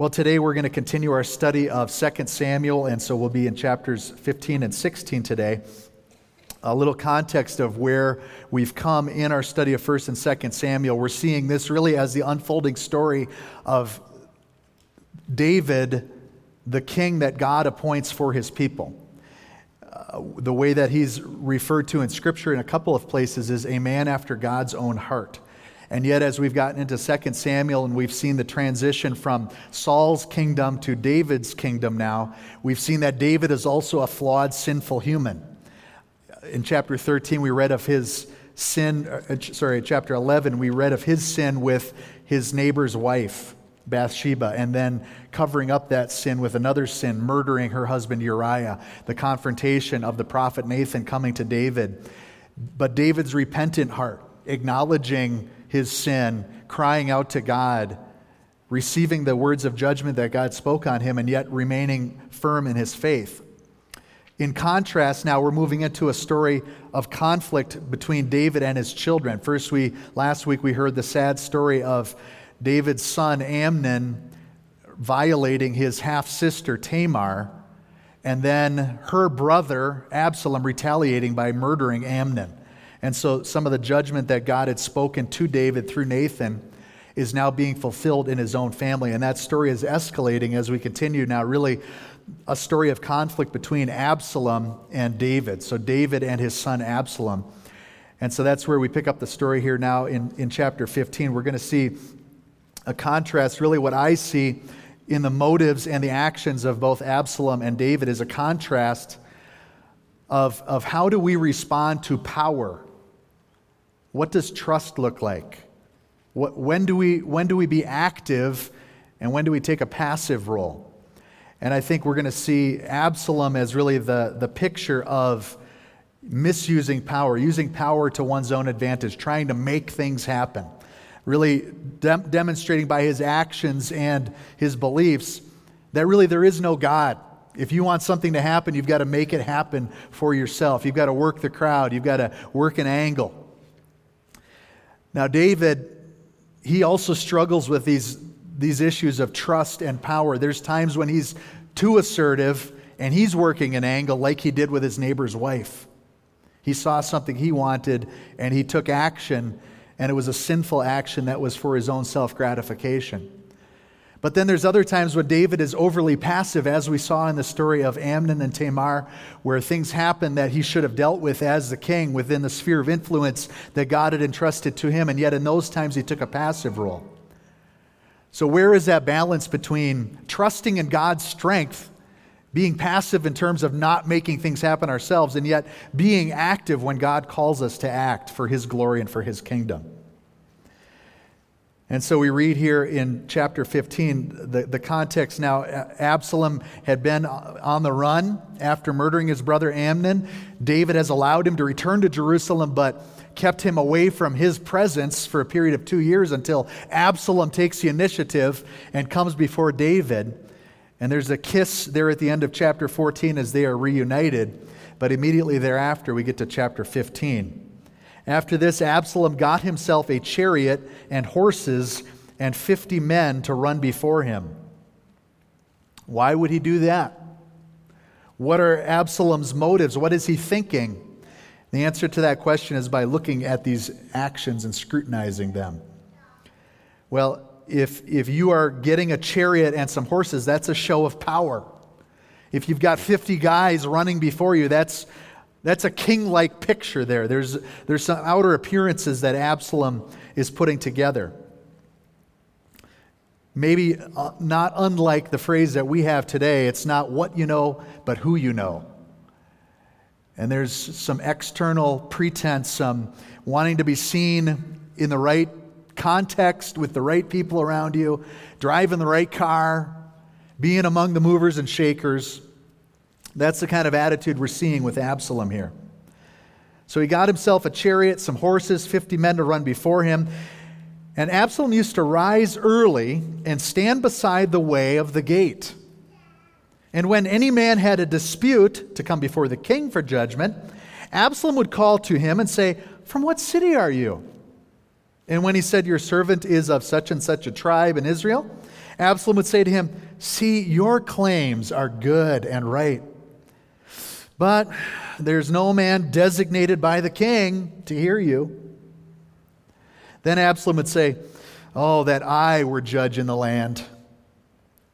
Well, today we're going to continue our study of 2 Samuel, and so we'll be in chapters 15 and 16 today. A little context of where we've come in our study of 1st and 2nd Samuel. We're seeing this really as the unfolding story of David, the king that God appoints for his people. Uh, the way that he's referred to in Scripture in a couple of places is a man after God's own heart. And yet, as we've gotten into 2 Samuel and we've seen the transition from Saul's kingdom to David's kingdom now, we've seen that David is also a flawed, sinful human. In chapter 13, we read of his sin, uh, sorry, chapter 11, we read of his sin with his neighbor's wife, Bathsheba, and then covering up that sin with another sin, murdering her husband Uriah, the confrontation of the prophet Nathan coming to David. But David's repentant heart, acknowledging his sin, crying out to God, receiving the words of judgment that God spoke on him, and yet remaining firm in his faith. In contrast, now we're moving into a story of conflict between David and his children. First, we last week we heard the sad story of David's son Amnon violating his half sister Tamar, and then her brother Absalom retaliating by murdering Amnon. And so some of the judgment that God had spoken to David through Nathan is now being fulfilled in his own family. And that story is escalating as we continue now, really a story of conflict between Absalom and David. So David and his son Absalom. And so that's where we pick up the story here now in, in chapter 15. We're going to see a contrast, really, what I see in the motives and the actions of both Absalom and David is a contrast of, of how do we respond to power what does trust look like? What, when, do we, when do we be active and when do we take a passive role? And I think we're going to see Absalom as really the, the picture of misusing power, using power to one's own advantage, trying to make things happen, really demonstrating by his actions and his beliefs that really there is no God. If you want something to happen, you've got to make it happen for yourself. You've got to work the crowd, you've got to work an angle. Now, David, he also struggles with these, these issues of trust and power. There's times when he's too assertive and he's working an angle like he did with his neighbor's wife. He saw something he wanted and he took action, and it was a sinful action that was for his own self gratification. But then there's other times when David is overly passive, as we saw in the story of Amnon and Tamar, where things happen that he should have dealt with as the king within the sphere of influence that God had entrusted to him, and yet in those times he took a passive role. So, where is that balance between trusting in God's strength, being passive in terms of not making things happen ourselves, and yet being active when God calls us to act for his glory and for his kingdom? And so we read here in chapter 15, the, the context now Absalom had been on the run after murdering his brother Amnon. David has allowed him to return to Jerusalem, but kept him away from his presence for a period of two years until Absalom takes the initiative and comes before David. And there's a kiss there at the end of chapter 14 as they are reunited. But immediately thereafter, we get to chapter 15. After this, Absalom got himself a chariot and horses and 50 men to run before him. Why would he do that? What are Absalom's motives? What is he thinking? The answer to that question is by looking at these actions and scrutinizing them. Well, if, if you are getting a chariot and some horses, that's a show of power. If you've got 50 guys running before you, that's that's a king like picture there. There's, there's some outer appearances that Absalom is putting together. Maybe uh, not unlike the phrase that we have today it's not what you know, but who you know. And there's some external pretense, some wanting to be seen in the right context with the right people around you, driving the right car, being among the movers and shakers. That's the kind of attitude we're seeing with Absalom here. So he got himself a chariot, some horses, 50 men to run before him. And Absalom used to rise early and stand beside the way of the gate. And when any man had a dispute to come before the king for judgment, Absalom would call to him and say, From what city are you? And when he said, Your servant is of such and such a tribe in Israel, Absalom would say to him, See, your claims are good and right, but there's no man designated by the king to hear you. Then Absalom would say, Oh, that I were judge in the land.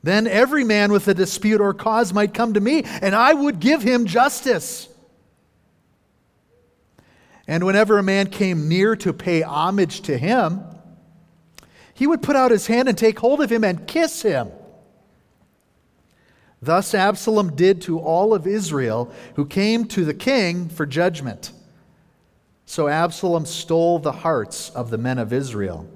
Then every man with a dispute or cause might come to me, and I would give him justice. And whenever a man came near to pay homage to him, he would put out his hand and take hold of him and kiss him. Thus Absalom did to all of Israel who came to the king for judgment. So Absalom stole the hearts of the men of Israel.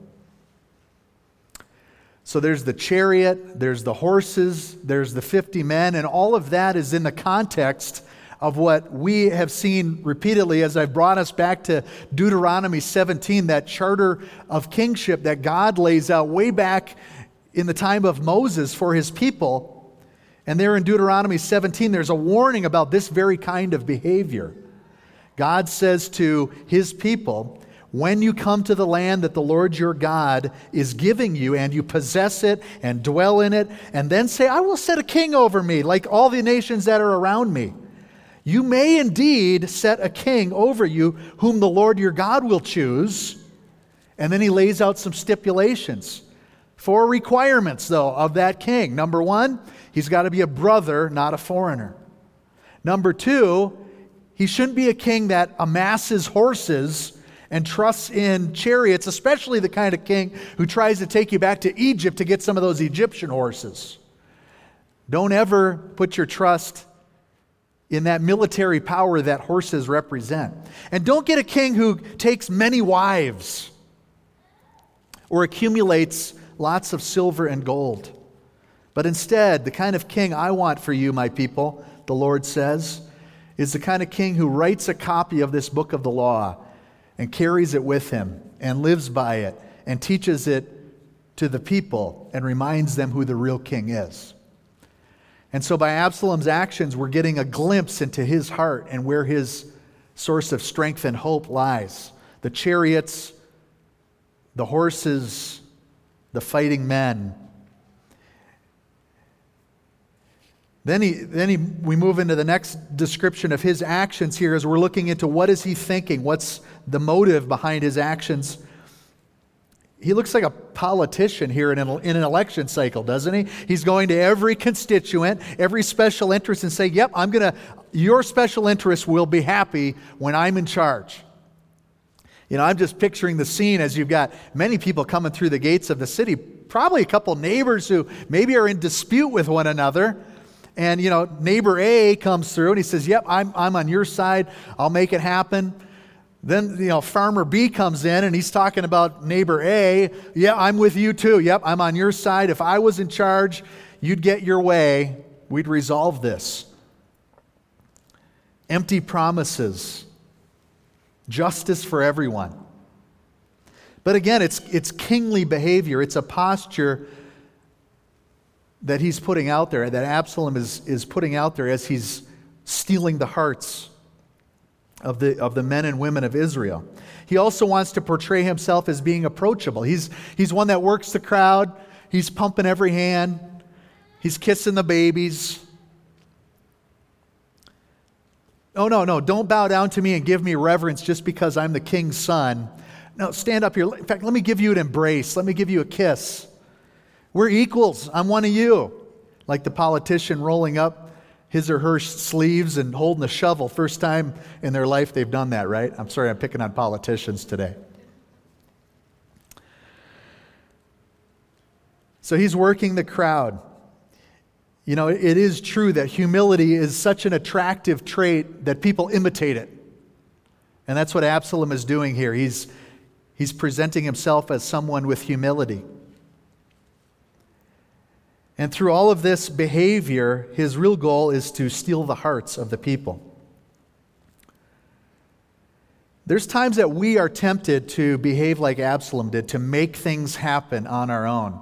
So there's the chariot, there's the horses, there's the 50 men, and all of that is in the context of what we have seen repeatedly as I've brought us back to Deuteronomy 17, that charter of kingship that God lays out way back in the time of Moses for his people. And there in Deuteronomy 17, there's a warning about this very kind of behavior. God says to his people, when you come to the land that the Lord your God is giving you and you possess it and dwell in it, and then say, I will set a king over me, like all the nations that are around me. You may indeed set a king over you, whom the Lord your God will choose. And then he lays out some stipulations. Four requirements, though, of that king. Number one, he's got to be a brother, not a foreigner. Number two, he shouldn't be a king that amasses horses and trusts in chariots, especially the kind of king who tries to take you back to Egypt to get some of those Egyptian horses. Don't ever put your trust in that military power that horses represent. And don't get a king who takes many wives or accumulates lots of silver and gold. But instead, the kind of king I want for you, my people, the Lord says, is the kind of king who writes a copy of this book of the law and carries it with him and lives by it and teaches it to the people and reminds them who the real king is. And so, by Absalom's actions, we're getting a glimpse into his heart and where his source of strength and hope lies. The chariots, the horses, the fighting men, Then, he, then he, we move into the next description of his actions here as we're looking into what is he thinking? What's the motive behind his actions? He looks like a politician here in an, in an election cycle, doesn't he? He's going to every constituent, every special interest, and say, Yep, I'm going to, your special interest will be happy when I'm in charge. You know, I'm just picturing the scene as you've got many people coming through the gates of the city, probably a couple neighbors who maybe are in dispute with one another. And, you know, neighbor A comes through and he says, Yep, I'm, I'm on your side. I'll make it happen. Then, you know, farmer B comes in and he's talking about neighbor A. Yeah, I'm with you too. Yep, I'm on your side. If I was in charge, you'd get your way. We'd resolve this. Empty promises, justice for everyone. But again, it's, it's kingly behavior, it's a posture that he's putting out there, that Absalom is, is putting out there as he's stealing the hearts of the, of the men and women of Israel. He also wants to portray himself as being approachable. He's, he's one that works the crowd, he's pumping every hand, he's kissing the babies. Oh, no, no, don't bow down to me and give me reverence just because I'm the king's son. No, stand up here. In fact, let me give you an embrace, let me give you a kiss. We're equals. I'm one of you. Like the politician rolling up his or her sleeves and holding a shovel. First time in their life they've done that, right? I'm sorry, I'm picking on politicians today. So he's working the crowd. You know, it is true that humility is such an attractive trait that people imitate it. And that's what Absalom is doing here. He's, he's presenting himself as someone with humility. And through all of this behavior, his real goal is to steal the hearts of the people. There's times that we are tempted to behave like Absalom did, to make things happen on our own,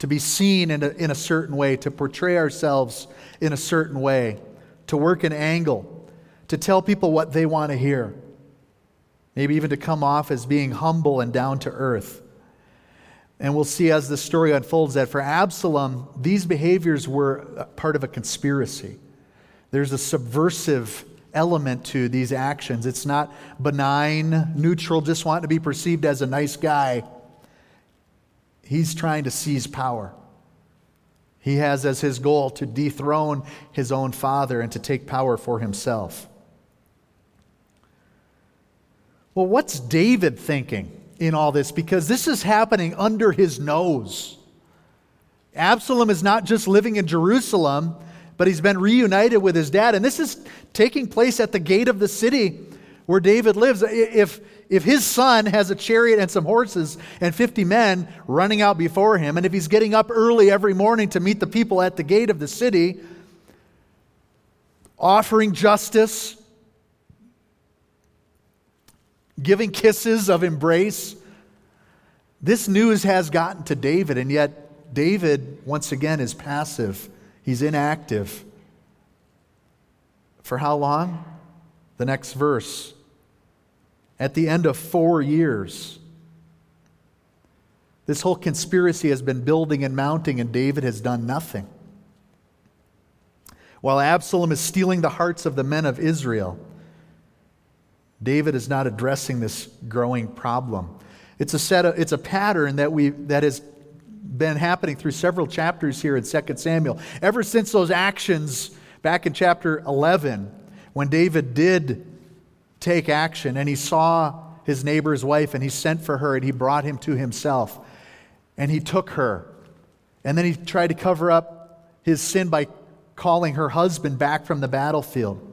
to be seen in a, in a certain way, to portray ourselves in a certain way, to work an angle, to tell people what they want to hear, maybe even to come off as being humble and down to earth. And we'll see as the story unfolds that for Absalom, these behaviors were part of a conspiracy. There's a subversive element to these actions. It's not benign, neutral, just wanting to be perceived as a nice guy. He's trying to seize power. He has as his goal to dethrone his own father and to take power for himself. Well, what's David thinking in all this? Because this is happening under his nose. Absalom is not just living in Jerusalem, but he's been reunited with his dad. And this is taking place at the gate of the city where David lives. If, if his son has a chariot and some horses and 50 men running out before him, and if he's getting up early every morning to meet the people at the gate of the city, offering justice, giving kisses of embrace, this news has gotten to David, and yet David, once again, is passive. He's inactive. For how long? The next verse. At the end of four years, this whole conspiracy has been building and mounting, and David has done nothing. While Absalom is stealing the hearts of the men of Israel, David is not addressing this growing problem. It's a, set of, it's a pattern that, we, that has been happening through several chapters here in 2 Samuel. Ever since those actions back in chapter 11, when David did take action and he saw his neighbor's wife and he sent for her and he brought him to himself and he took her. And then he tried to cover up his sin by calling her husband back from the battlefield.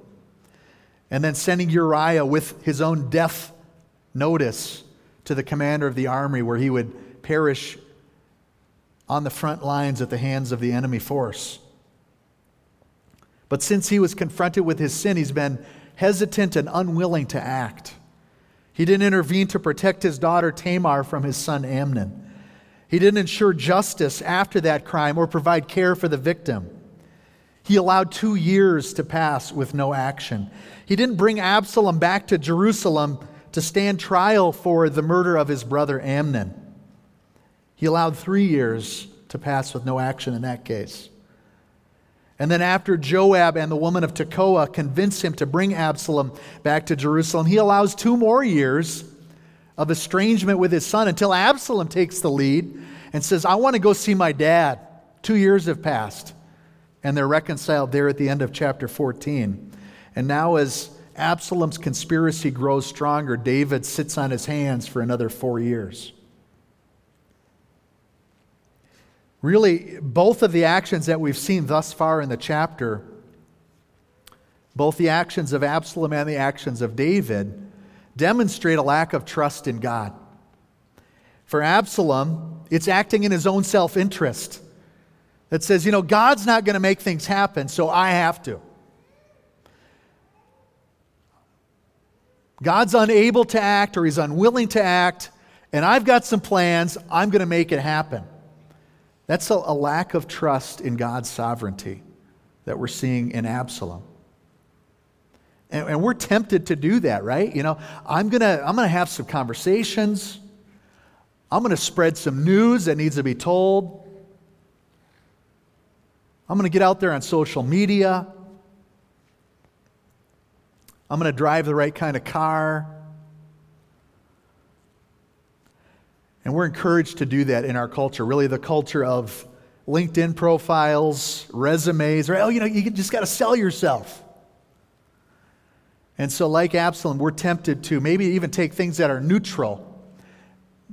And then sending Uriah with his own death notice to the commander of the army where he would perish on the front lines at the hands of the enemy force. But since he was confronted with his sin, he's been hesitant and unwilling to act. He didn't intervene to protect his daughter Tamar from his son Amnon. He didn't ensure justice after that crime or provide care for the victim. He allowed two years to pass with no action. He didn't bring Absalom back to Jerusalem to stand trial for the murder of his brother Amnon. He allowed three years to pass with no action in that case. And then, after Joab and the woman of Tekoa convince him to bring Absalom back to Jerusalem, he allows two more years of estrangement with his son until Absalom takes the lead and says, I want to go see my dad. Two years have passed. And they're reconciled there at the end of chapter 14. And now, as Absalom's conspiracy grows stronger, David sits on his hands for another four years. Really, both of the actions that we've seen thus far in the chapter, both the actions of Absalom and the actions of David, demonstrate a lack of trust in God. For Absalom, it's acting in his own self interest that says, you know, God's not going to make things happen, so I have to. God's unable to act or he's unwilling to act, and I've got some plans, I'm going to make it happen. That's a, a lack of trust in God's sovereignty that we're seeing in Absalom. And, and, we're tempted to do that, right? You know, I'm going to I'm going to have some conversations. I'm going to spread some news that needs to be told. I'm going to get out there on social media. I'm going to drive the right kind of car. And we're encouraged to do that in our culture, really, the culture of LinkedIn profiles, resumes, or, oh, you know, you just got to sell yourself. And so, like Absalom, we're tempted to maybe even take things that are neutral,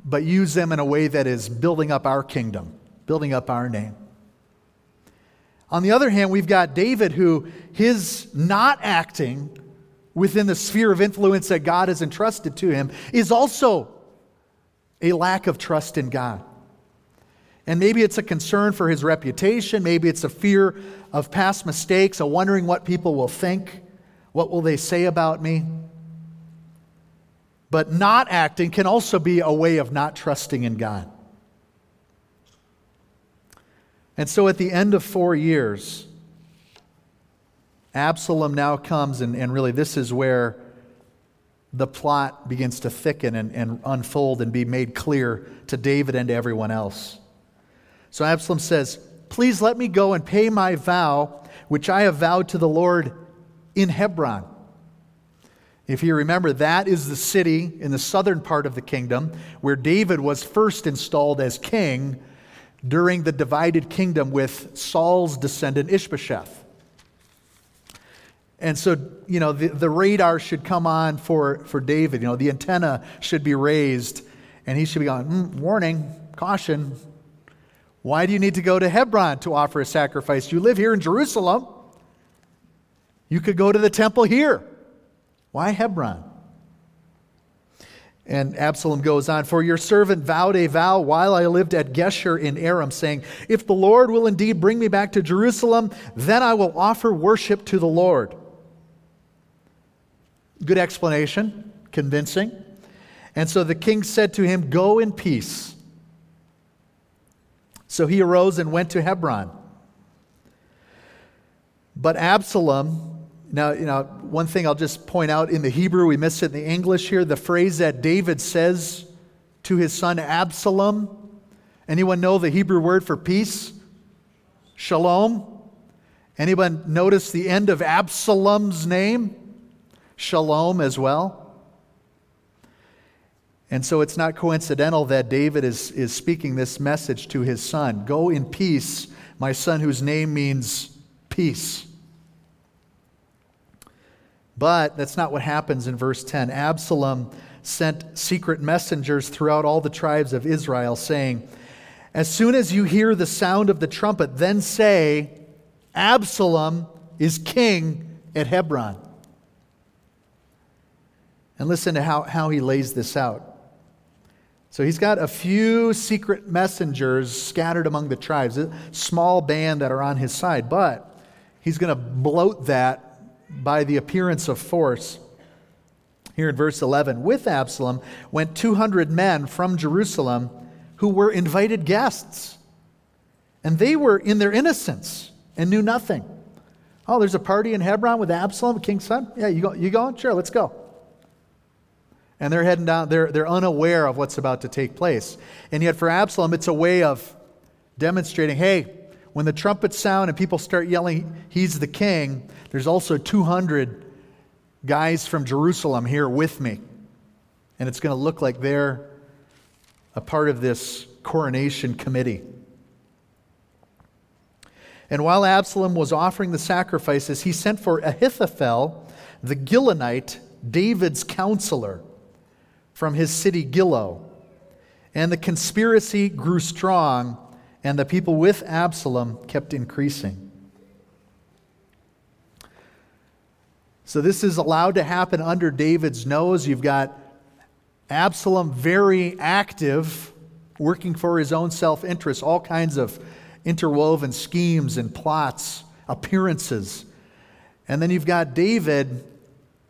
but use them in a way that is building up our kingdom, building up our name. On the other hand, we've got David who his not acting within the sphere of influence that God has entrusted to him is also a lack of trust in God. And maybe it's a concern for his reputation. Maybe it's a fear of past mistakes, a wondering what people will think. What will they say about me? But not acting can also be a way of not trusting in God. And so at the end of four years, Absalom now comes, and, and really this is where the plot begins to thicken and, and unfold and be made clear to David and to everyone else. So Absalom says, Please let me go and pay my vow, which I have vowed to the Lord in Hebron. If you remember, that is the city in the southern part of the kingdom where David was first installed as king during the divided kingdom with Saul's descendant Ishbosheth. And so, you know, the, the radar should come on for, for David. You know, the antenna should be raised, and he should be going, mm, warning, caution. Why do you need to go to Hebron to offer a sacrifice? You live here in Jerusalem. You could go to the temple here. Why Hebron? And Absalom goes on, For your servant vowed a vow while I lived at Geshur in Aram, saying, If the Lord will indeed bring me back to Jerusalem, then I will offer worship to the Lord. Good explanation, convincing. And so the king said to him, Go in peace. So he arose and went to Hebron. But Absalom, now, you know, one thing I'll just point out in the Hebrew, we miss it in the English here, the phrase that David says to his son Absalom. Anyone know the Hebrew word for peace? Shalom. Anyone notice the end of Absalom's name? Shalom as well. And so it's not coincidental that David is, is speaking this message to his son Go in peace, my son, whose name means peace. But that's not what happens in verse 10. Absalom sent secret messengers throughout all the tribes of Israel, saying, As soon as you hear the sound of the trumpet, then say, Absalom is king at Hebron. And listen to how, how he lays this out. So he's got a few secret messengers scattered among the tribes, a small band that are on his side, but he's going to bloat that by the appearance of force. Here in verse 11, with Absalom went 200 men from Jerusalem who were invited guests. And they were in their innocence and knew nothing. Oh, there's a party in Hebron with Absalom, king's son? Yeah, you, go, you going? Sure, let's go and they're heading down, they're, they're unaware of what's about to take place. And yet, for Absalom, it's a way of demonstrating hey, when the trumpets sound and people start yelling, he's the king, there's also 200 guys from Jerusalem here with me. And it's going to look like they're a part of this coronation committee. And while Absalom was offering the sacrifices, he sent for Ahithophel, the Gilonite, David's counselor from his city Gilo. And the conspiracy grew strong, and the people with Absalom kept increasing. So, this is allowed to happen under David's nose. You've got Absalom very active, working for his own self interest, all kinds of interwoven schemes and plots, appearances. And then you've got David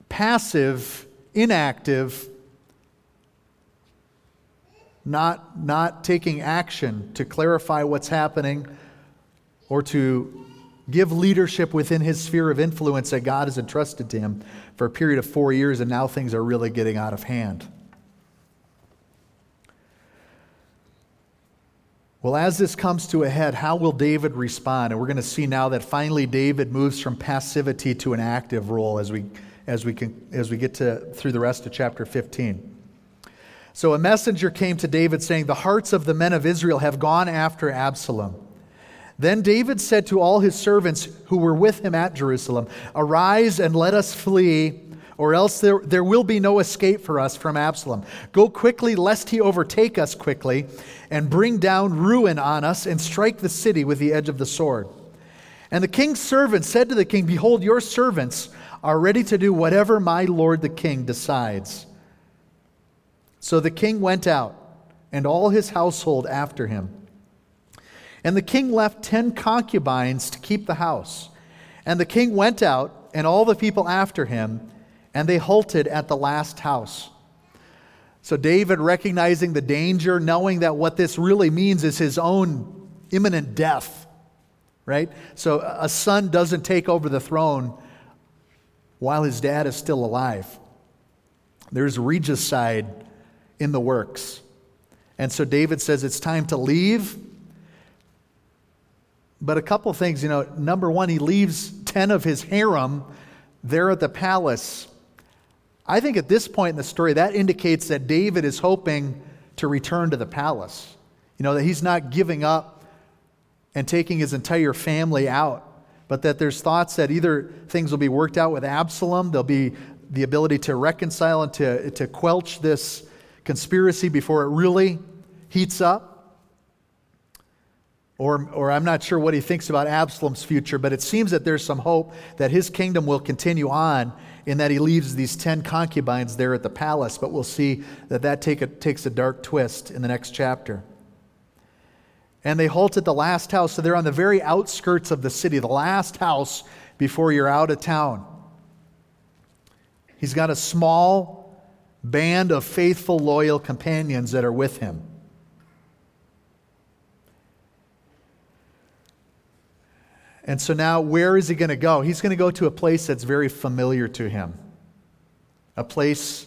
passive, inactive, not, not taking action to clarify what's happening or to give leadership within his sphere of influence that God has entrusted to him for a period of four years, and now things are really getting out of hand. Well, as this comes to a head, how will David respond? And we're going to see now that finally David moves from passivity to an active role as we, as we, can, as we get to, through the rest of chapter 15. So a messenger came to David saying, The hearts of the men of Israel have gone after Absalom. Then David said to all his servants who were with him at Jerusalem, Arise and let us flee, or else there, there will be no escape for us from Absalom. Go quickly, lest he overtake us quickly, and bring down ruin on us, and strike the city with the edge of the sword. And the king's servants said to the king, Behold, your servants are ready to do whatever my lord the king decides. So the king went out, and all his household after him. And the king left ten concubines to keep the house. And the king went out, and all the people after him, and they halted at the last house. So David, recognizing the danger, knowing that what this really means is his own imminent death, right? So a son doesn't take over the throne while his dad is still alive. There's regicide in the works. And so David says it's time to leave. But a couple things, you know, number one, he leaves 10 of his harem there at the palace. I think at this point in the story, that indicates that David is hoping to return to the palace. You know, that he's not giving up and taking his entire family out, but that there's thoughts that either things will be worked out with Absalom, there'll be the ability to reconcile and to, to quelch this conspiracy before it really heats up. Or, or I'm not sure what he thinks about Absalom's future, but it seems that there's some hope that his kingdom will continue on in that he leaves these 10 concubines there at the palace. But we'll see that that take a, takes a dark twist in the next chapter. And they halt at the last house, so they're on the very outskirts of the city, the last house before you're out of town. He's got a small band of faithful, loyal companions that are with him. And so now, where is he going to go? He's going to go to a place that's very familiar to him, a place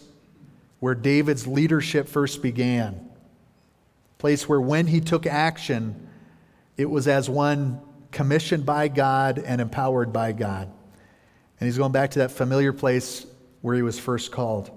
where David's leadership first began, a place where when he took action, it was as one commissioned by God and empowered by God. And he's going back to that familiar place where he was first called.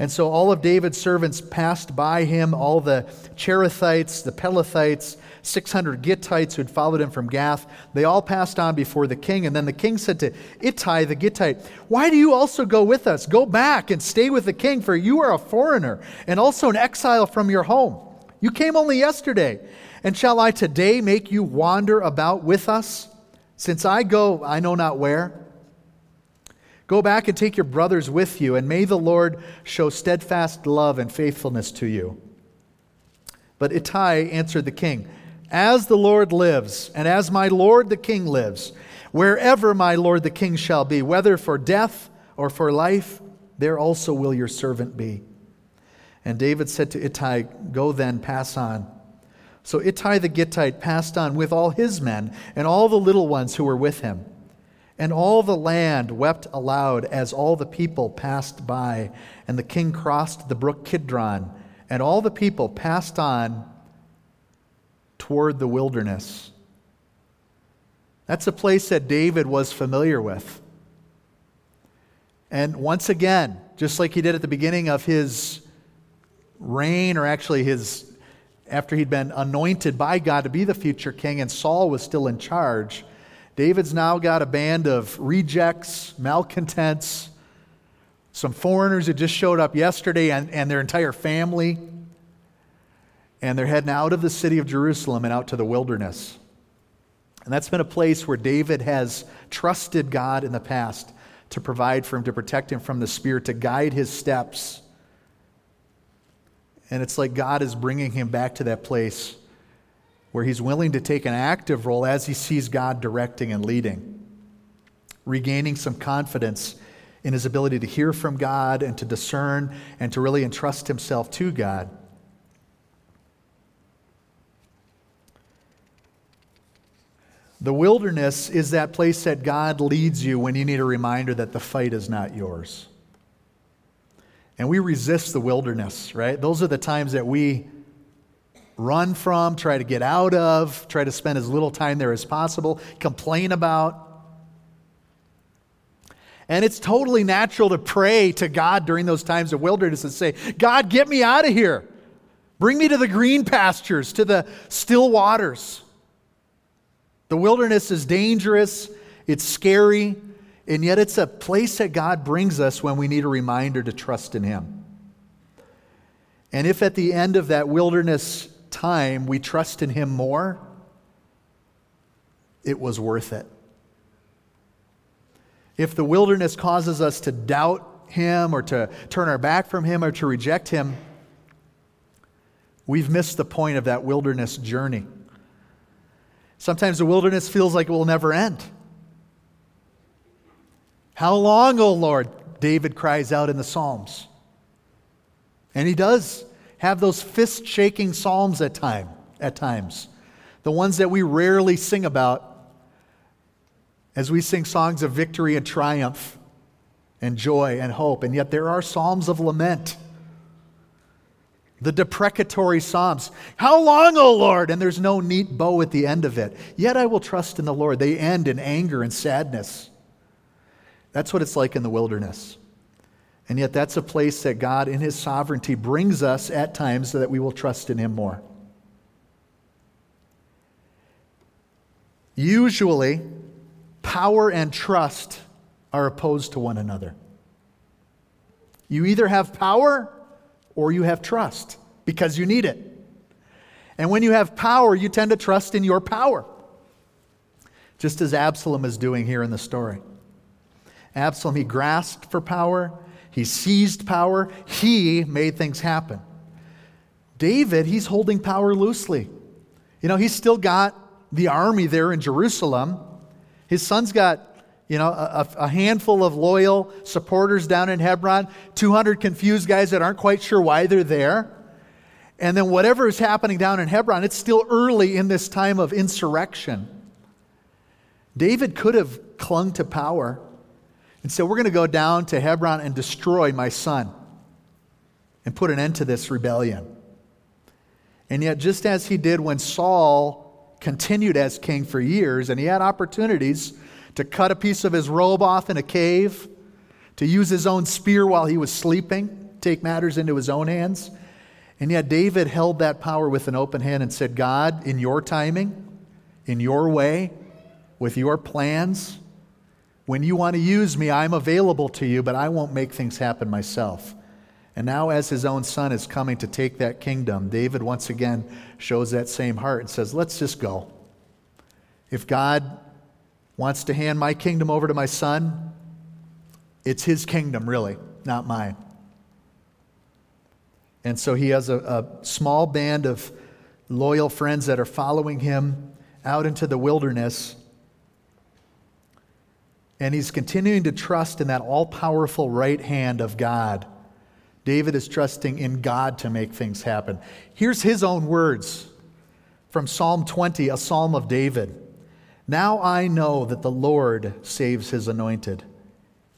And so all of David's servants passed by him, all the Cherethites, the Pelethites, 600 Gittites who had followed him from Gath. They all passed on before the king. And then the king said to Ittai the Gittite, Why do you also go with us? Go back and stay with the king, for you are a foreigner and also an exile from your home. You came only yesterday. And shall I today make you wander about with us? Since I go, I know not where. Go back and take your brothers with you, and may the Lord show steadfast love and faithfulness to you. But Ittai answered the king, As the Lord lives, and as my Lord the king lives, wherever my Lord the king shall be, whether for death or for life, there also will your servant be. And David said to Ittai, Go then, pass on. So Ittai the Gittite passed on with all his men and all the little ones who were with him. And all the land wept aloud as all the people passed by. And the king crossed the brook Kidron, and all the people passed on toward the wilderness. That's a place that David was familiar with. And once again, just like he did at the beginning of his reign, or actually his after he'd been anointed by God to be the future king, and Saul was still in charge, David's now got a band of rejects, malcontents, some foreigners who just showed up yesterday and, and their entire family. And they're heading out of the city of Jerusalem and out to the wilderness. And that's been a place where David has trusted God in the past to provide for him, to protect him from the Spirit, to guide his steps. And it's like God is bringing him back to that place where he's willing to take an active role as he sees God directing and leading, regaining some confidence in his ability to hear from God and to discern and to really entrust himself to God. The wilderness is that place that God leads you when you need a reminder that the fight is not yours. And we resist the wilderness, right? Those are the times that we run from, try to get out of, try to spend as little time there as possible, complain about. And it's totally natural to pray to God during those times of wilderness and say, God, get me out of here. Bring me to the green pastures, to the still waters. The wilderness is dangerous, it's scary, and yet it's a place that God brings us when we need a reminder to trust in Him. And if at the end of that wilderness time we trust in Him more, it was worth it. If the wilderness causes us to doubt Him or to turn our back from Him or to reject Him, we've missed the point of that wilderness journey. Sometimes the wilderness feels like it will never end. How long, O Lord? David cries out in the Psalms. And he does have those fist shaking psalms at, time, at times, the ones that we rarely sing about as we sing songs of victory and triumph and joy and hope. And yet there are psalms of lament. The imprecatory psalms. How long, O Lord? And there's no neat bow at the end of it. Yet I will trust in the Lord. They end in anger and sadness. That's what it's like in the wilderness. And yet, that's a place that God, in His sovereignty, brings us at times so that we will trust in Him more. Usually, power and trust are opposed to one another. You either have power or you have trust because you need it. And when you have power, you tend to trust in your power, just as Absalom is doing here in the story. Absalom, he grasped for power, he seized power, he made things happen. David, he's holding power loosely. You know, he's still got the army there in Jerusalem. His son's got, you know, a, a, handful of loyal supporters down in Hebron, 200 confused guys that aren't quite sure why they're there. And then whatever is happening down in Hebron, it's still early in this time of insurrection. David could have clung to power and so We're going to go down to Hebron and destroy my son and put an end to this rebellion. And yet, just as he did when Saul continued as king for years, and he had opportunities to cut a piece of his robe off in a cave, to use his own spear while he was sleeping, take matters into his own hands. And yet, David held that power with an open hand and said, God, in your timing, in your way, with your plans, when you want to use me, I'm available to you, but I won't make things happen myself. And now, as his own son is coming to take that kingdom, David once again shows that same heart and says, Let's just go. If God wants to hand my kingdom over to my son, it's his kingdom, really, not mine. And so he has a, a small band of loyal friends that are following him out into the wilderness. And he's continuing to trust in that all powerful right hand of God David is trusting in God to make things happen. Here's his own words from Psalm 20, a psalm of David. Now I know that the Lord saves his anointed.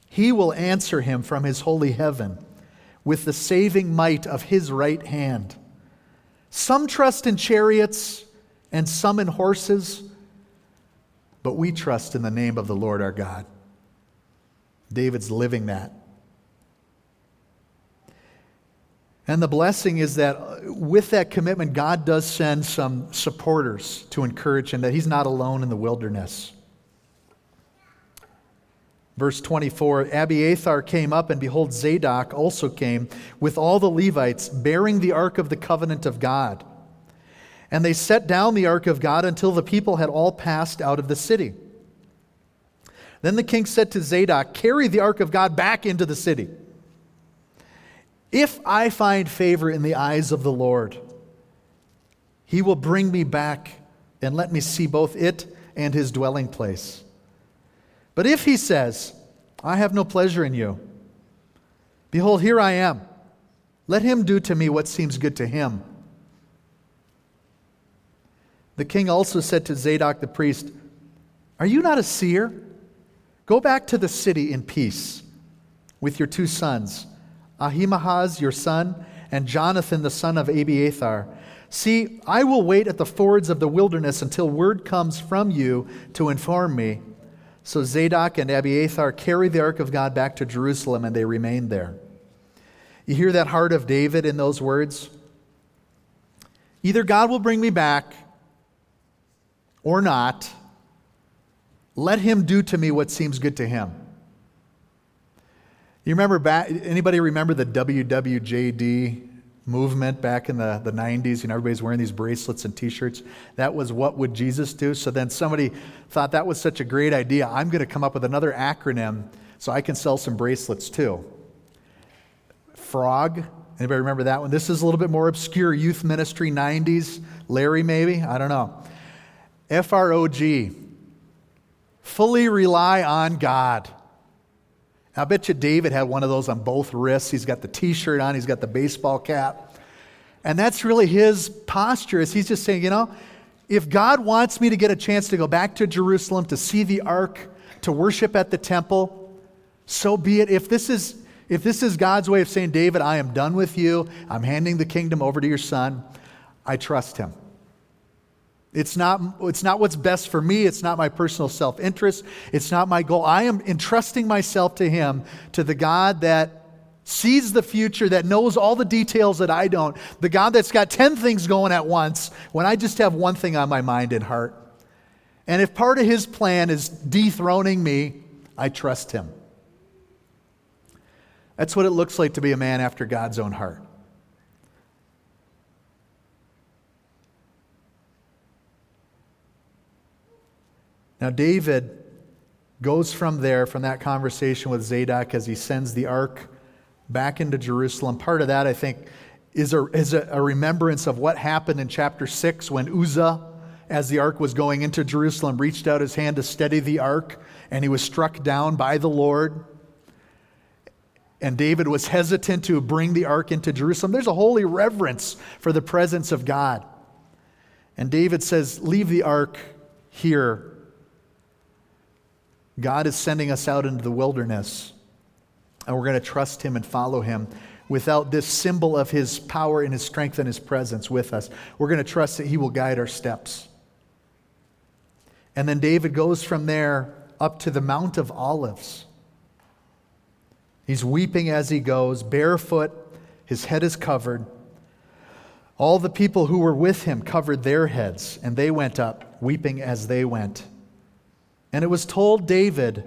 He will answer him from his holy heaven with the saving might of his right hand. Some trust in chariots and some in horses, but we trust in the name of the Lord our God. David's living that. And the blessing is that with that commitment, God does send some supporters to encourage him that he's not alone in the wilderness. Verse 24 Abiathar came up, and behold, Zadok also came with all the Levites, bearing the ark of the covenant of God. And they set down the ark of God until the people had all passed out of the city. Then the king said to Zadok, Carry the ark of God back into the city. If I find favor in the eyes of the Lord, he will bring me back and let me see both it and his dwelling place. But if he says, I have no pleasure in you, behold, here I am. Let him do to me what seems good to him. The king also said to Zadok the priest, Are you not a seer? Go back to the city in peace with your two sons Ahimaaz your son, and Jonathan the son of Abiathar. See, I will wait at the fords of the wilderness until word comes from you to inform me. So Zadok and Abiathar carried the ark of God back to Jerusalem, and they remained there. You hear that heart of David in those words? Either God will bring me back or not. Let him do to me what seems good to him. You remember back, anybody remember the WWJD movement back in the, the 90s? You know, everybody's wearing these bracelets and t shirts. That was what would Jesus do? So then somebody thought that was such a great idea. I'm going to come up with another acronym so I can sell some bracelets too. Frog. Anybody remember that one? This is a little bit more obscure youth ministry 90s. Larry, maybe? I don't know. F R O G. Fully rely on God. I bet you David had one of those on both wrists. He's got the t shirt on, he's got the baseball cap. And that's really his posture, is he's just saying, you know, if God wants me to get a chance to go back to Jerusalem to see the ark, to worship at the temple, So be it. If this is if this is God's way of saying, David, I am done with you, I'm handing the kingdom over to your son, I trust him. It's not, it's not what's best for me. It's not my personal self interest. It's not my goal. I am entrusting myself to Him, to the God that sees the future, that knows all the details that I don't, the God that's got 10 things going at once when I just have one thing on my mind and heart. And if part of His plan is dethroning me, I trust Him. That's what it looks like to be a man after God's own heart. Now, David goes from there, from that conversation with Zadok, as he sends the ark back into Jerusalem. Part of that, I think, is a, is a, a remembrance of what happened in chapter 6 when Uzzah, as the ark was going into Jerusalem, reached out his hand to steady the ark, and he was struck down by the Lord. And David was hesitant to bring the ark into Jerusalem. There's a holy reverence for the presence of God. And David says, Leave the ark here God is sending us out into the wilderness, and we're going to trust Him and follow Him without this symbol of His power and His strength and His presence with us. We're going to trust that He will guide our steps. And then David goes from there up to the Mount of Olives. He's weeping as he goes, barefoot, his head is covered. All the people who were with him covered their heads, and they went up, weeping as they went. And it was told David,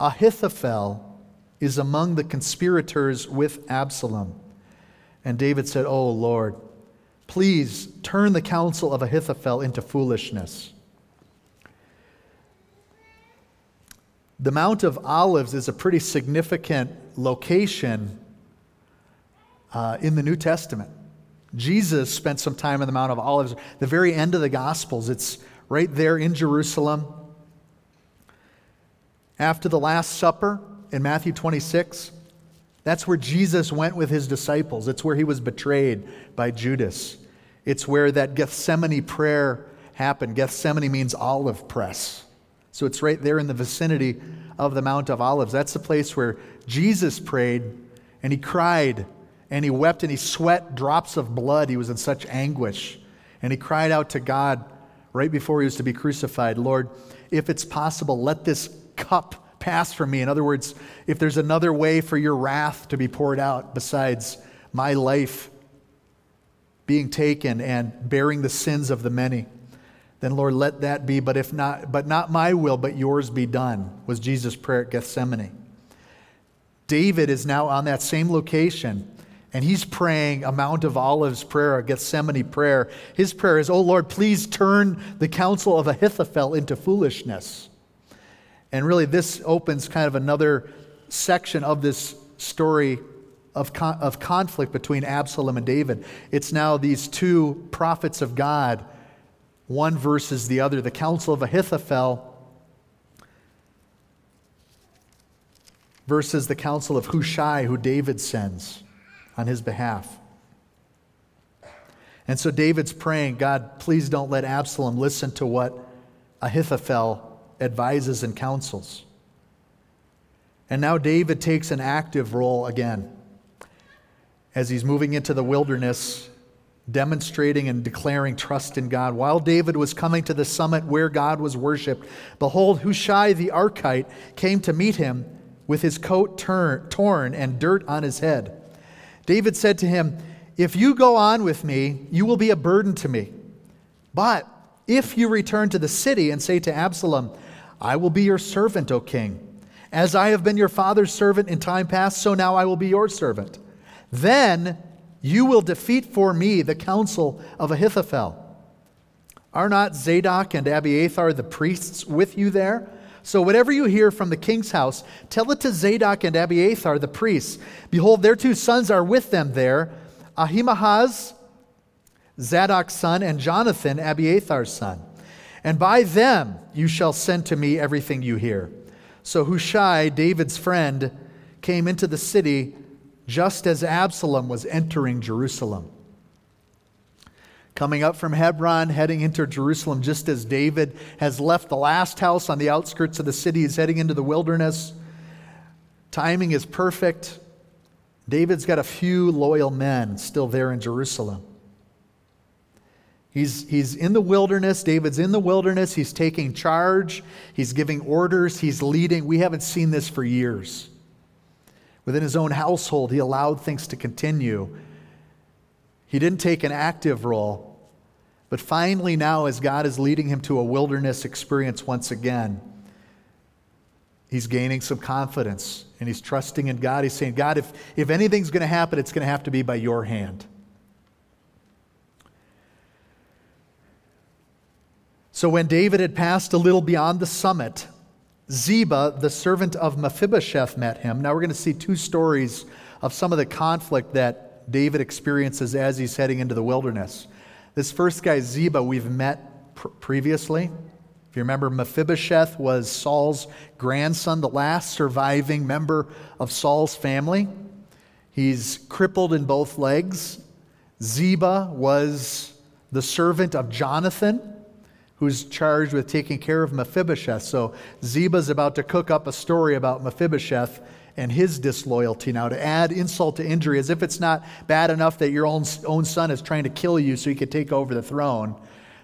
Ahithophel is among the conspirators with Absalom. And David said, Oh Lord, please turn the counsel of Ahithophel into foolishness. The Mount of Olives is a pretty significant location uh, in the New Testament. Jesus spent some time in the Mount of Olives, the very end of the Gospels. It's right there in Jerusalem. After the Last Supper in Matthew 26, that's where Jesus went with his disciples. It's where he was betrayed by Judas. It's where that Gethsemane prayer happened. Gethsemane means olive press. So it's right there in the vicinity of the Mount of Olives. That's the place where Jesus prayed and he cried and he wept and he sweat drops of blood. He was in such anguish. And he cried out to God right before he was to be crucified Lord, if it's possible, let this cup pass from me. In other words, if there's another way for your wrath to be poured out besides my life being taken and bearing the sins of the many, then Lord, let that be. But if not, but not my will, but yours be done, was Jesus' prayer at Gethsemane. David is now on that same location. And he's praying a Mount of Olives prayer, a Gethsemane prayer. His prayer is, Oh Lord, please turn the counsel of Ahithophel into foolishness. And really, this opens kind of another section of this story of, con- of conflict between Absalom and David. It's now these two prophets of God, one versus the other. The counsel of Ahithophel versus the counsel of Hushai, who David sends on his behalf. And so David's praying, God, please don't let Absalom listen to what Ahithophel advises and counsels. And now David takes an active role again as he's moving into the wilderness, demonstrating and declaring trust in God. While David was coming to the summit where God was worshiped, behold, Hushai the Archite came to meet him with his coat turn, torn and dirt on his head. David said to him, If you go on with me, you will be a burden to me. But if you return to the city and say to Absalom, I will be your servant, O king. As I have been your father's servant in time past, so now I will be your servant. Then you will defeat for me the counsel of Ahithophel. Are not Zadok and Abiathar the priests with you there? So whatever you hear from the king's house, tell it to Zadok and Abiathar the priests. Behold, their two sons are with them there Ahimaaz, Zadok's son, and Jonathan, Abiathar's son and by them you shall send to me everything you hear. So Hushai, David's friend, came into the city just as Absalom was entering Jerusalem. Coming up from Hebron, heading into Jerusalem, just as David has left the last house on the outskirts of the city, he's heading into the wilderness. Timing is perfect. David's got a few loyal men still there in Jerusalem. He's, he's in the wilderness. David's in the wilderness. He's taking charge. He's giving orders. He's leading. We haven't seen this for years. Within his own household, he allowed things to continue. He didn't take an active role. But finally, now, as God is leading him to a wilderness experience once again, he's gaining some confidence and he's trusting in God. He's saying, God, if, if anything's going to happen, it's going to have to be by your hand. So when David had passed a little beyond the summit, Ziba, the servant of Mephibosheth, met him. Now we're going to see two stories of some of the conflict that David experiences as he's heading into the wilderness. This first guy, Ziba, we've met pr- previously. If you remember, Mephibosheth was Saul's grandson, the last surviving member of Saul's family. He's crippled in both legs. Ziba was the servant of Jonathan, who's charged with taking care of Mephibosheth. So Ziba's about to cook up a story about Mephibosheth and his disloyalty now to add insult to injury, as if it's not bad enough that your own, own son is trying to kill you so he could take over the throne.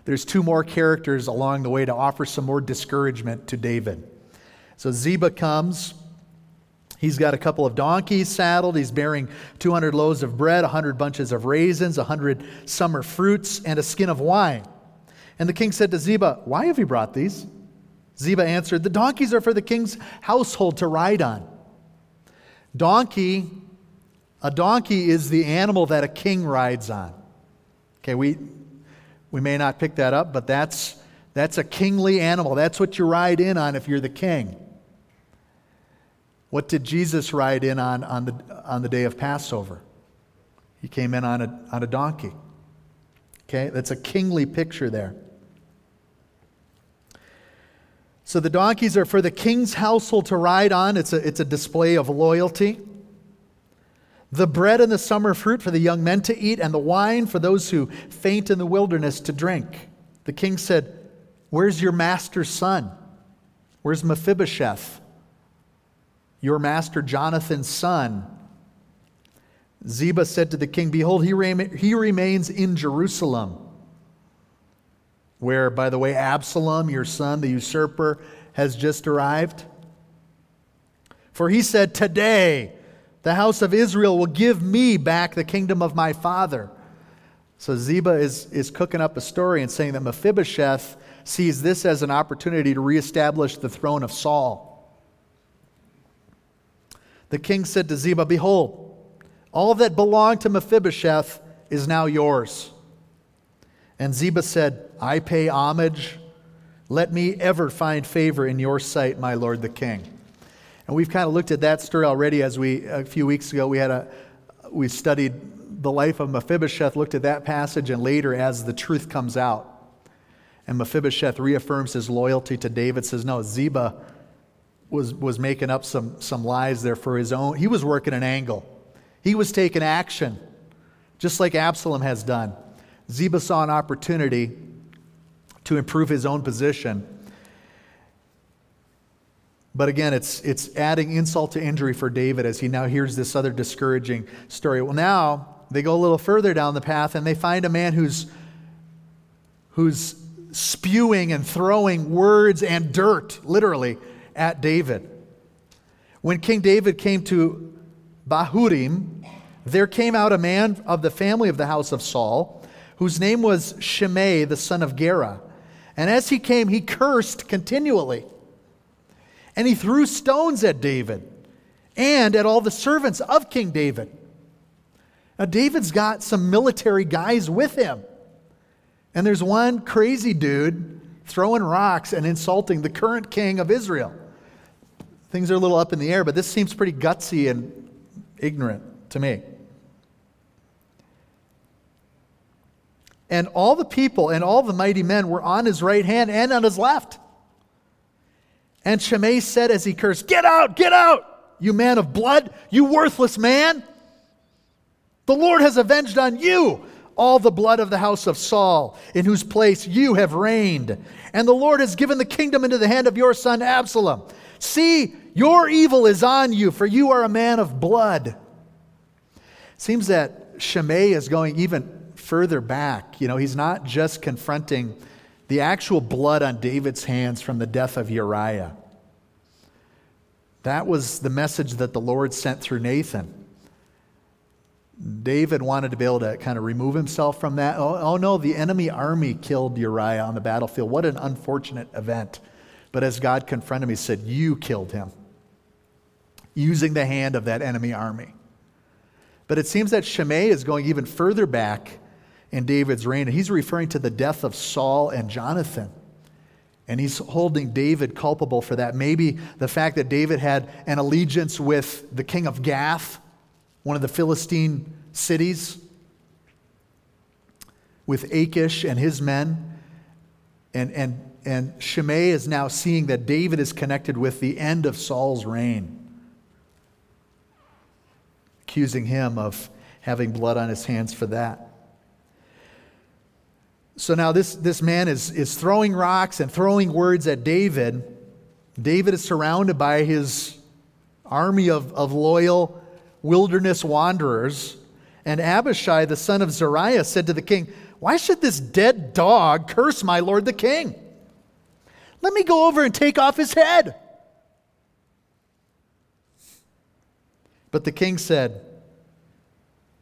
There's two more characters along the way to offer some more discouragement to David. So Ziba comes. He's got a couple of donkeys saddled. He's bearing 200 loaves of bread, 100 bunches of raisins, 100 summer fruits, and a skin of wine. And the king said to Ziba, Why have you brought these? Ziba answered, The donkeys are for the king's household to ride on. Donkey, a donkey is the animal that a king rides on. Okay, we, we may not pick that up, but that's, that's a kingly animal. That's what you ride in on if you're the king. What did Jesus ride in on on the, on the day of Passover? He came in on a, on a donkey. Okay, that's a kingly picture there. So the donkeys are for the king's household to ride on. It's a, it's a display of loyalty the bread and the summer fruit for the young men to eat, and the wine for those who faint in the wilderness to drink. The king said, Where's your master's son? Where's Mephibosheth? Your master Jonathan's son. Ziba said to the king, Behold, he, he remains in Jerusalem, where, by the way, Absalom, your son, the usurper, has just arrived. For he said, Today, the house of Israel will give me back the kingdom of my father. So Ziba is, is cooking up a story and saying that Mephibosheth sees this as an opportunity to reestablish the throne of Saul. The king said to Ziba, Behold, all that belonged to Mephibosheth is now yours. And Ziba said, I pay homage. Let me ever find favor in your sight, my lord the king. And we've kind of looked at that story already as we, a few weeks ago, we had a, we studied the life of Mephibosheth, looked at that passage, and later as the truth comes out. And Mephibosheth reaffirms his loyalty to David, says, No, Ziba was, was making up some, some lies there for his own. He was working an angle, he was taking action, just like Absalom has done. Ziba saw an opportunity to improve his own position but again, it's, it's adding insult to injury for David as he now hears this other discouraging story. Well, now they go a little further down the path and they find a man who's, who's spewing and throwing words and dirt, literally, at David. When King David came to Bahurim, there came out a man of the family of the house of Saul, whose name was Shimei, the son of Gera. And as he came, he cursed continually. And he threw stones at David and at all the servants of King David. Now, David's got some military guys with him. And there's one crazy dude throwing rocks and insulting the current king of Israel. Things are a little up in the air, but this seems pretty gutsy and ignorant to me. And all the people and all the mighty men were on his right hand and on his left. And Shimei said as he cursed, Get out, get out, you man of blood, you worthless man. The Lord has avenged on you all the blood of the house of Saul, in whose place you have reigned. And the Lord has given the kingdom into the hand of your son Absalom. See, your evil is on you, for you are a man of blood. Seems that Shimei is going even further back. You know, he's not just confronting the actual blood on David's hands from the death of Uriah. That was the message that the Lord sent through Nathan. David wanted to be able to kind of remove himself from that. Oh, oh, no, the enemy army killed Uriah on the battlefield. What an unfortunate event. But as God confronted him, he said, You killed him, using the hand of that enemy army. But it seems that Shimei is going even further back in David's reign, and he's referring to the death of Saul and Jonathan. And he's holding David culpable for that. Maybe the fact that David had an allegiance with the king of Gath, one of the Philistine cities, with Achish and his men. And, and, and Shimei is now seeing that David is connected with the end of Saul's reign, accusing him of having blood on his hands for that. So now this, this man is, is throwing rocks and throwing words at David. David is surrounded by his army of, of loyal wilderness wanderers. And Abishai, the son of Zeruiah, said to the king, Why should this dead dog curse my lord the king? Let me go over and take off his head. But the king said,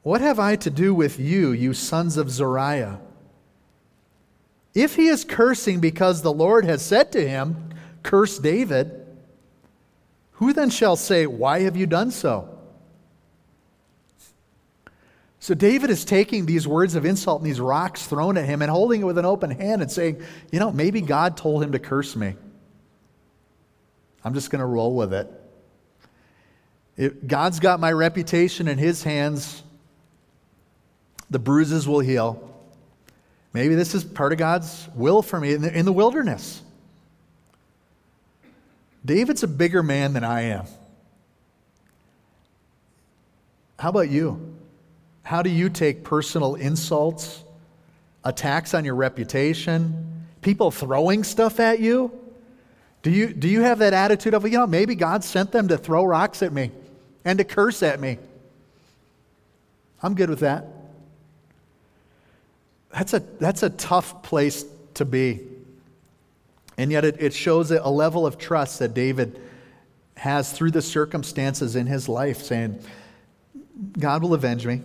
What have I to do with you, you sons of Zeruiah? If he is cursing because the Lord has said to him, Curse David, who then shall say, Why have you done so? So David is taking these words of insult and these rocks thrown at him and holding it with an open hand and saying, You know, maybe God told him to curse me. I'm just going to roll with it. If God's got my reputation in his hands. The bruises will heal. Maybe this is part of God's will for me in the, in the wilderness. David's a bigger man than I am. How about you? How do you take personal insults, attacks on your reputation, people throwing stuff at you? Do you, do you have that attitude of, you know, maybe God sent them to throw rocks at me and to curse at me? I'm good with that. That's a, that's a tough place to be. And yet it, it shows a level of trust that David has through the circumstances in his life, saying, God will avenge me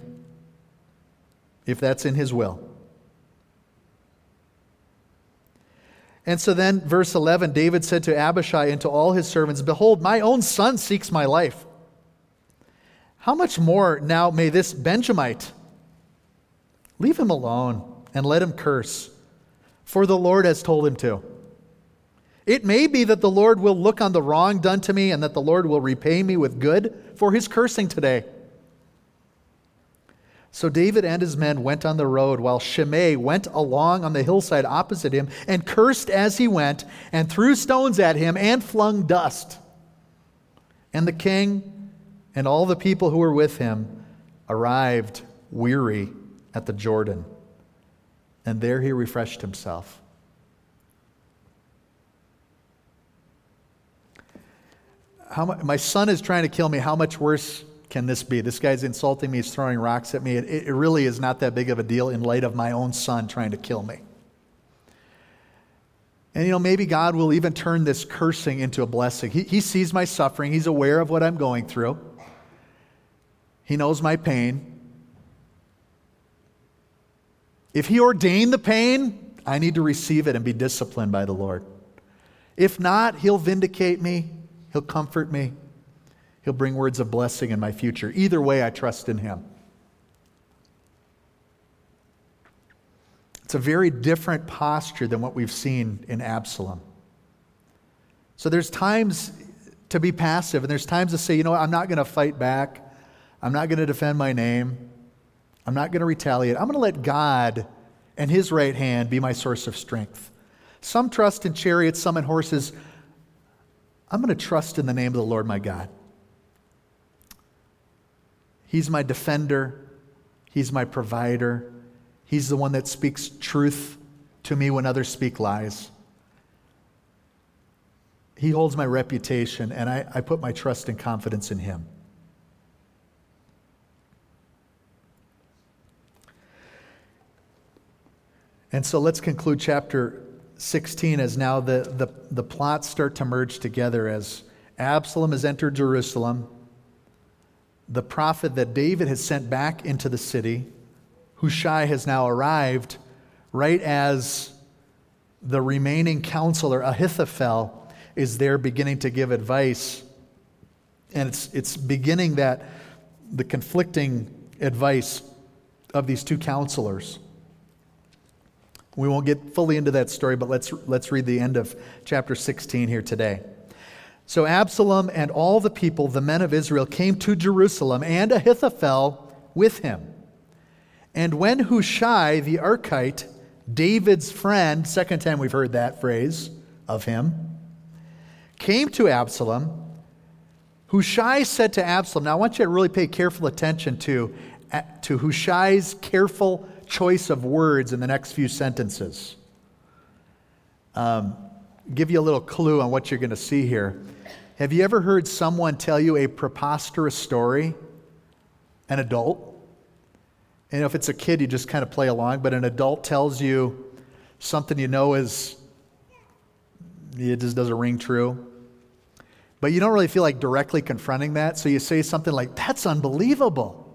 if that's in his will. And so then, verse 11, David said to Abishai and to all his servants, Behold, my own son seeks my life. How much more now may this Benjamite? Leave him alone and let him curse, for the Lord has told him to. It may be that the Lord will look on the wrong done to me and that the Lord will repay me with good for his cursing today. So David and his men went on the road while Shimei went along on the hillside opposite him and cursed as he went and threw stones at him and flung dust. And the king and all the people who were with him arrived weary at the Jordan and there he refreshed himself. How my, my son is trying to kill me. How much worse can this be? This guy's insulting me, he's throwing rocks at me. It, it really is not that big of a deal in light of my own son trying to kill me. And you know, maybe God will even turn this cursing into a blessing. He, he sees my suffering, He's aware of what I'm going through, He knows my pain. If He ordained the pain, I need to receive it and be disciplined by the Lord. If not, He'll vindicate me, He'll comfort me, He'll bring words of blessing in my future. Either way, I trust in Him. It's a very different posture than what we've seen in Absalom. So there's times to be passive, and there's times to say, you know, I'm not going to fight back. I'm not going to defend my name. I'm not going to retaliate. I'm going to let God and his right hand be my source of strength. Some trust in chariots, some in horses. I'm going to trust in the name of the Lord my God. He's my defender, He's my provider, He's the one that speaks truth to me when others speak lies. He holds my reputation, and I, I put my trust and confidence in Him. And so let's conclude chapter 16 as now the, the, the plots start to merge together as Absalom has entered Jerusalem. The prophet that David has sent back into the city, Hushai, has now arrived right as the remaining counselor, Ahithophel, is there beginning to give advice. And it's, it's beginning that the conflicting advice of these two counselors. We won't get fully into that story, but let's, let's read the end of chapter 16 here today. So Absalom and all the people, the men of Israel, came to Jerusalem, and Ahithophel with him. And when Hushai the Archite, David's friend, second time we've heard that phrase of him, came to Absalom, Hushai said to Absalom, now I want you to really pay careful attention to, to Hushai's careful choice of words in the next few sentences. Um, give you a little clue on what you're going to see here. Have you ever heard someone tell you a preposterous story? An adult? And if it's a kid, you just kind of play along, but an adult tells you something you know is, it just doesn't ring true. But you don't really feel like directly confronting that, so you say something like, That's unbelievable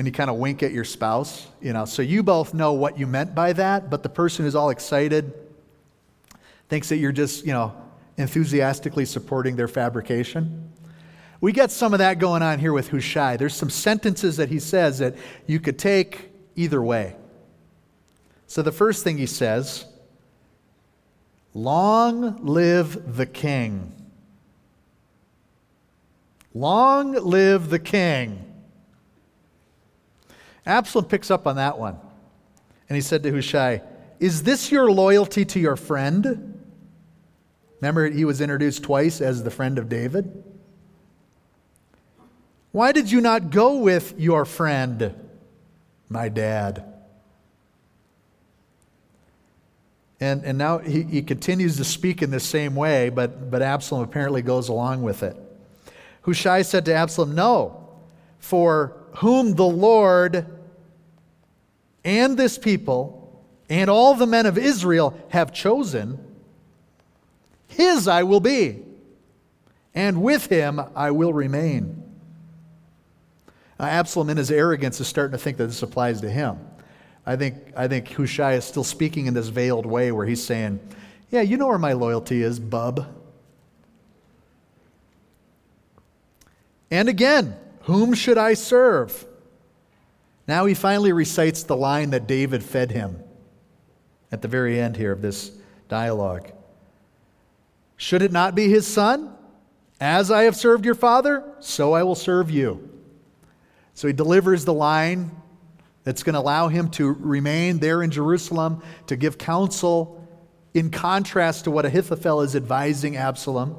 and you kind of wink at your spouse, you know. So you both know what you meant by that, but the person who's all excited thinks that you're just, you know, enthusiastically supporting their fabrication. We get some of that going on here with Hushai. There's some sentences that he says that you could take either way. So the first thing he says, Long live the king. Long live the king. Absalom picks up on that one. And he said to Hushai, Is this your loyalty to your friend? Remember, he was introduced twice as the friend of David. Why did you not go with your friend, my dad? And, and now he, he continues to speak in the same way, but, but Absalom apparently goes along with it. Hushai said to Absalom, No, for whom the Lord and this people and all the men of Israel have chosen, his I will be, and with him I will remain. Now, Absalom, in his arrogance, is starting to think that this applies to him. I think, I think Hushai is still speaking in this veiled way where he's saying, Yeah, you know where my loyalty is, bub. And again, whom should I serve? Now he finally recites the line that David fed him at the very end here of this dialogue. Should it not be his son? As I have served your father, so I will serve you. So he delivers the line that's going to allow him to remain there in Jerusalem to give counsel in contrast to what Ahithophel is advising Absalom.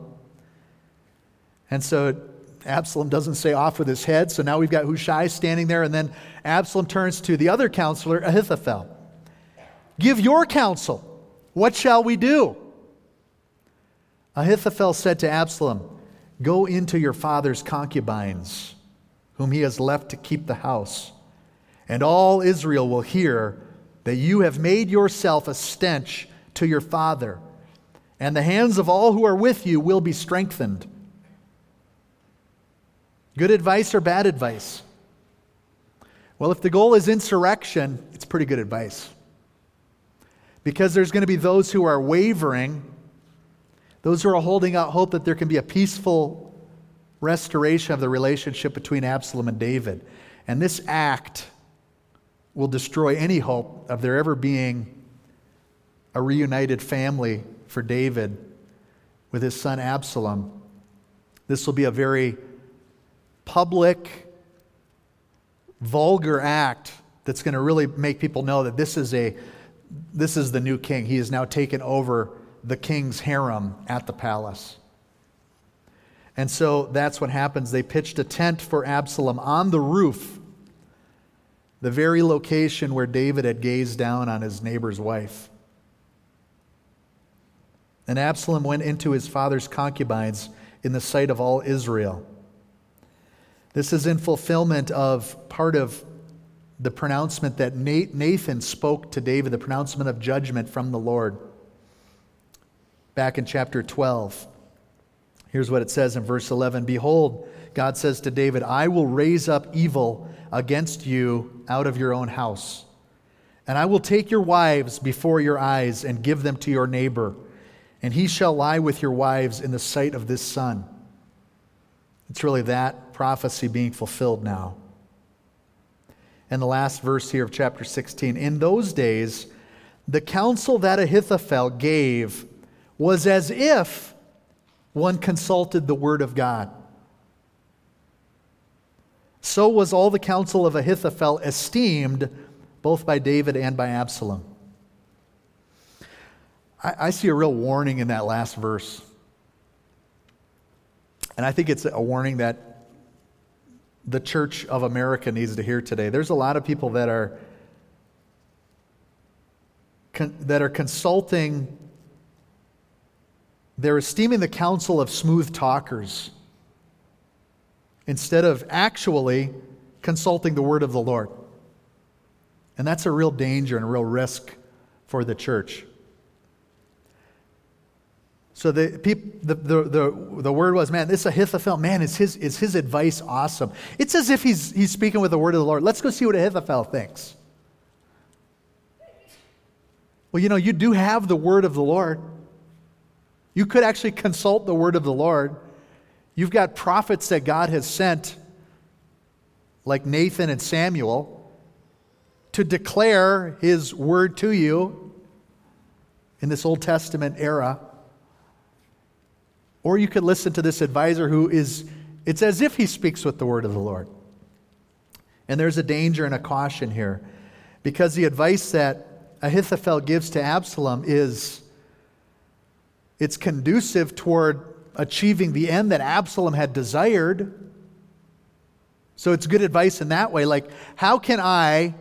And so Absalom doesn't say off with his head. So now we've got Hushai standing there, and then Absalom turns to the other counselor, Ahithophel. Give your counsel. What shall we do? Ahithophel said to Absalom, Go into your father's concubines, whom he has left to keep the house, and all Israel will hear that you have made yourself a stench to your father, and the hands of all who are with you will be strengthened. Good advice or bad advice? Well, if the goal is insurrection, it's pretty good advice. Because there's going to be those who are wavering, those who are holding out hope that there can be a peaceful restoration of the relationship between Absalom and David. And this act will destroy any hope of there ever being a reunited family for David with his son Absalom. This will be a very public, vulgar act that's going to really make people know that this is a this is the new king. He has now taken over the king's harem at the palace. And so that's what happens. They pitched a tent for Absalom on the roof, the very location where David had gazed down on his neighbor's wife. And Absalom went into his father's concubines in the sight of all Israel. This is in fulfillment of part of the pronouncement that Nathan spoke to David, the pronouncement of judgment from the Lord. Back in chapter 12. Here's what it says in verse 11 Behold, God says to David, I will raise up evil against you out of your own house. And I will take your wives before your eyes and give them to your neighbor, and he shall lie with your wives in the sight of this sun. It's really that prophecy being fulfilled now. And the last verse here of chapter 16 In those days, the counsel that Ahithophel gave was as if one consulted the word of God. So was all the counsel of Ahithophel esteemed both by David and by Absalom. I, I see a real warning in that last verse. And I think it's a warning that the church of America needs to hear today. There's a lot of people that are con- that are consulting they're esteeming the counsel of smooth talkers instead of actually consulting the word of the Lord. And that's a real danger and a real risk for the church. So the, the, the, the, the word was, man, this Ahithophel, man, is his, is his advice awesome? It's as if he's, he's speaking with the word of the Lord. Let's go see what Ahithophel thinks. Well, you know, you do have the word of the Lord. You could actually consult the word of the Lord. You've got prophets that God has sent, like Nathan and Samuel, to declare his word to you in this Old Testament era. Or you could listen to this advisor who is, it's as if he speaks with the word of the Lord. And there's a danger and a caution here because the advice that Ahithophel gives to Absalom is it's conducive toward achieving the end that Absalom had desired. So it's good advice in that way. Like, how can I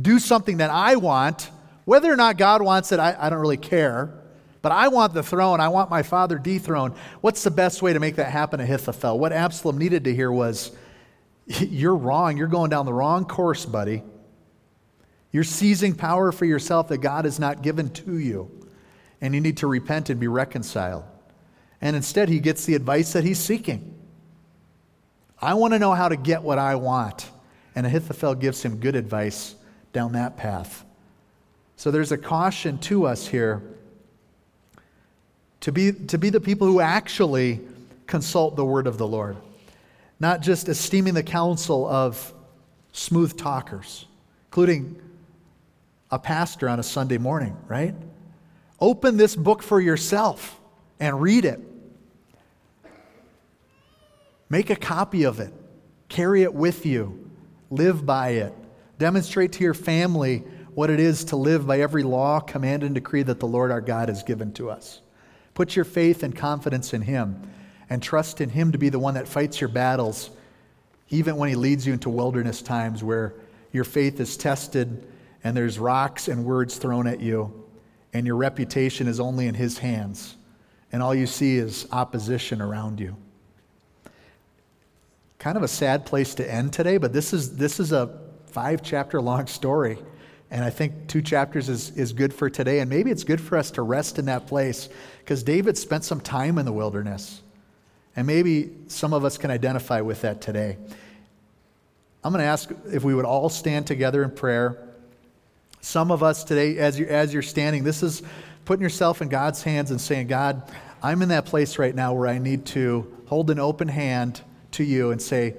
do something that I want? Whether or not God wants it, I, I don't really care. But I want the throne. I want my father dethroned. What's the best way to make that happen, Ahithophel? What Absalom needed to hear was, You're wrong. You're going down the wrong course, buddy. You're seizing power for yourself that God has not given to you. And you need to repent and be reconciled. And instead, he gets the advice that he's seeking. I want to know how to get what I want. And Ahithophel gives him good advice down that path. So there's a caution to us here to be, to be the people who actually consult the word of the Lord, not just esteeming the counsel of smooth talkers, including a pastor on a Sunday morning, right? Open this book for yourself and read it. Make a copy of it, carry it with you, live by it, demonstrate to your family what it is to live by every law, command, and decree that the Lord our God has given to us. Put your faith and confidence in Him and trust in Him to be the one that fights your battles, even when He leads you into wilderness times where your faith is tested and there's rocks and words thrown at you, and your reputation is only in His hands, and all you see is opposition around you. Kind of a sad place to end today, but this is, this is a five chapter long story. And I think two chapters is, is good for today. And maybe it's good for us to rest in that place because David spent some time in the wilderness. And maybe some of us can identify with that today. I'm going to ask if we would all stand together in prayer. Some of us today, as you're, as you're standing, this is putting yourself in God's hands and saying, God, I'm in that place right now where I need to hold an open hand to you and say,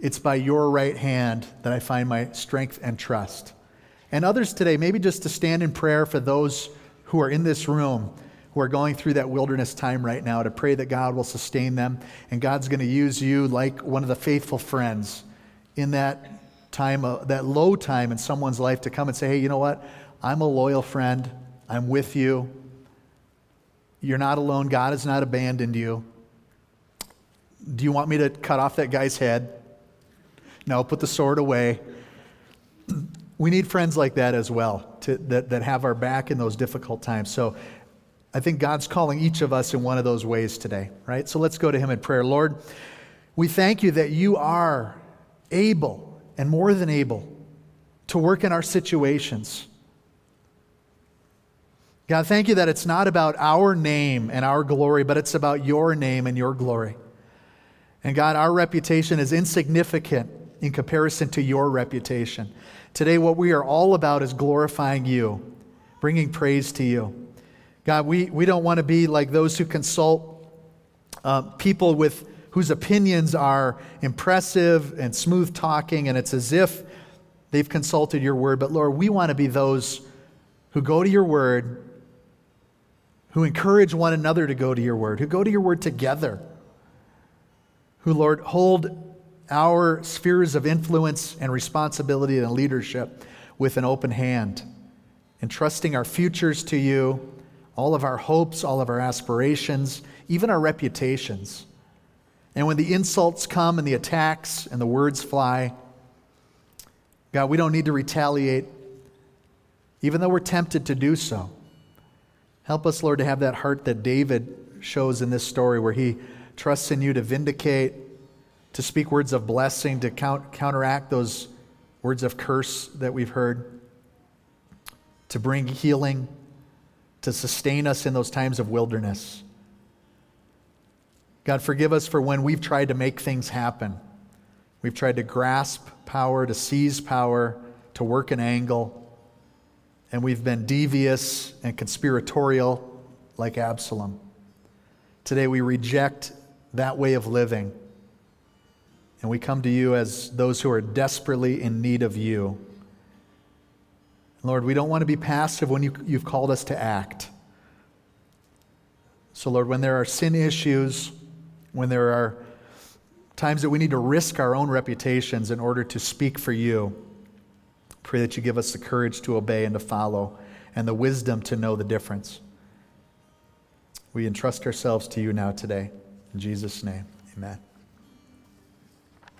It's by your right hand that I find my strength and trust. And others today, maybe just to stand in prayer for those who are in this room who are going through that wilderness time right now to pray that God will sustain them. And God's going to use you like one of the faithful friends in that time, uh, that low time in someone's life to come and say, hey, you know what? I'm a loyal friend. I'm with you. You're not alone. God has not abandoned you. Do you want me to cut off that guy's head? No, put the sword away. We need friends like that as well to, that, that have our back in those difficult times. So I think God's calling each of us in one of those ways today, right? So let's go to Him in prayer. Lord, we thank you that you are able and more than able to work in our situations. God, thank you that it's not about our name and our glory, but it's about your name and your glory. And God, our reputation is insignificant in comparison to your reputation. Today, what we are all about is glorifying you, bringing praise to you. God, we, we don't want to be like those who consult uh, people with whose opinions are impressive and smooth talking, and it's as if they've consulted your word. But Lord, we want to be those who go to your word, who encourage one another to go to your word, who go to your word together, who, Lord, hold our spheres of influence and responsibility and leadership with an open hand, entrusting our futures to you all of our hopes, all of our aspirations, even our reputations. And when the insults come and the attacks and the words fly, God, we don't need to retaliate, even though we're tempted to do so. Help us, Lord, to have that heart that David shows in this story where he trusts in you to vindicate, to speak words of blessing, to count, counteract those words of curse that we've heard, to bring healing to sustain us in those times of wilderness. God, forgive us for when we've tried to make things happen. We've tried to grasp power, to seize power, to work an angle, and we've been devious and conspiratorial like Absalom. Today we reject that way of living, and we come to you as those who are desperately in need of you. Lord, we don't want to be passive when you, you've called us to act. So, Lord, when there are sin issues, when there are times that we need to risk our own reputations in order to speak for you, pray that you give us the courage to obey and to follow and the wisdom to know the difference. We entrust ourselves to you now today. In Jesus' name, amen.